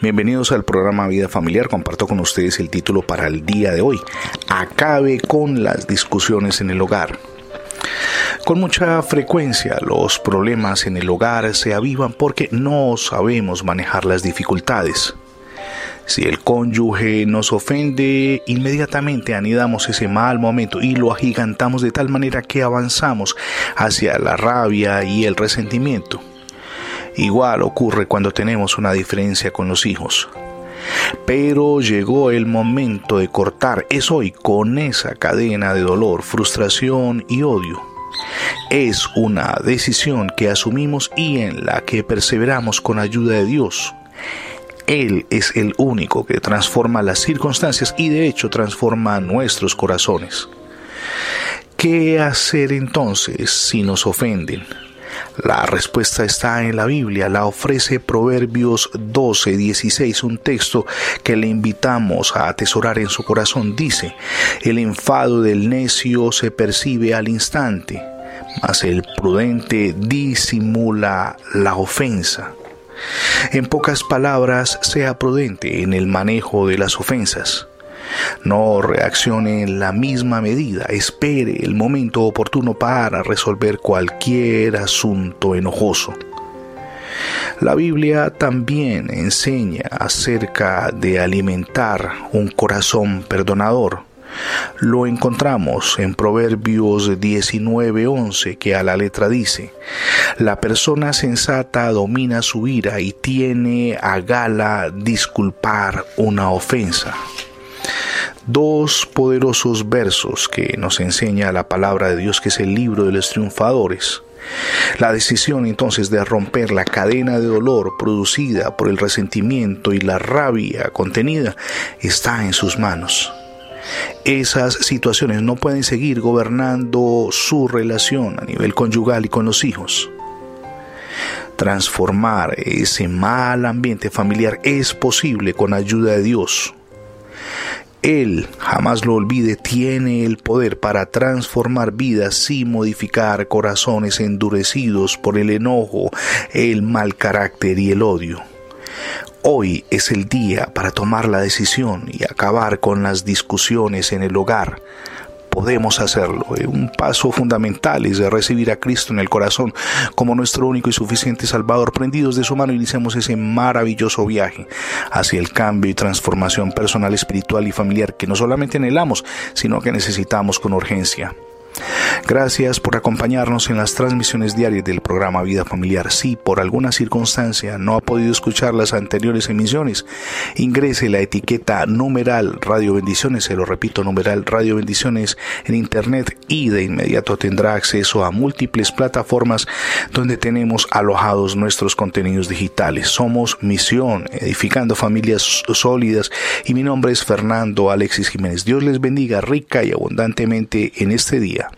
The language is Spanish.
Bienvenidos al programa Vida Familiar. Comparto con ustedes el título para el día de hoy. Acabe con las discusiones en el hogar. Con mucha frecuencia los problemas en el hogar se avivan porque no sabemos manejar las dificultades. Si el cónyuge nos ofende, inmediatamente anidamos ese mal momento y lo agigantamos de tal manera que avanzamos hacia la rabia y el resentimiento. Igual ocurre cuando tenemos una diferencia con los hijos. Pero llegó el momento de cortar, es hoy, con esa cadena de dolor, frustración y odio. Es una decisión que asumimos y en la que perseveramos con ayuda de Dios. Él es el único que transforma las circunstancias y de hecho transforma nuestros corazones. ¿Qué hacer entonces si nos ofenden? La respuesta está en la Biblia, la ofrece Proverbios 12, 16, un texto que le invitamos a atesorar en su corazón. Dice, el enfado del necio se percibe al instante, mas el prudente disimula la ofensa. En pocas palabras, sea prudente en el manejo de las ofensas. No reaccione en la misma medida, espere el momento oportuno para resolver cualquier asunto enojoso. La Biblia también enseña acerca de alimentar un corazón perdonador. Lo encontramos en Proverbios 19:11 que a la letra dice, La persona sensata domina su ira y tiene a gala disculpar una ofensa. Dos poderosos versos que nos enseña la palabra de Dios que es el libro de los triunfadores. La decisión entonces de romper la cadena de dolor producida por el resentimiento y la rabia contenida está en sus manos. Esas situaciones no pueden seguir gobernando su relación a nivel conyugal y con los hijos. Transformar ese mal ambiente familiar es posible con ayuda de Dios. Él, jamás lo olvide, tiene el poder para transformar vidas y modificar corazones endurecidos por el enojo, el mal carácter y el odio. Hoy es el día para tomar la decisión y acabar con las discusiones en el hogar. Podemos hacerlo. Eh, un paso fundamental es recibir a Cristo en el corazón como nuestro único y suficiente Salvador. Prendidos de su mano iniciamos ese maravilloso viaje hacia el cambio y transformación personal, espiritual y familiar que no solamente anhelamos, sino que necesitamos con urgencia. Gracias por acompañarnos en las transmisiones diarias del programa Vida Familiar. Si por alguna circunstancia no ha podido escuchar las anteriores emisiones, ingrese la etiqueta numeral Radio Bendiciones, se lo repito, numeral Radio Bendiciones en Internet y de inmediato tendrá acceso a múltiples plataformas donde tenemos alojados nuestros contenidos digitales. Somos Misión, edificando familias sólidas y mi nombre es Fernando Alexis Jiménez. Dios les bendiga rica y abundantemente en este día.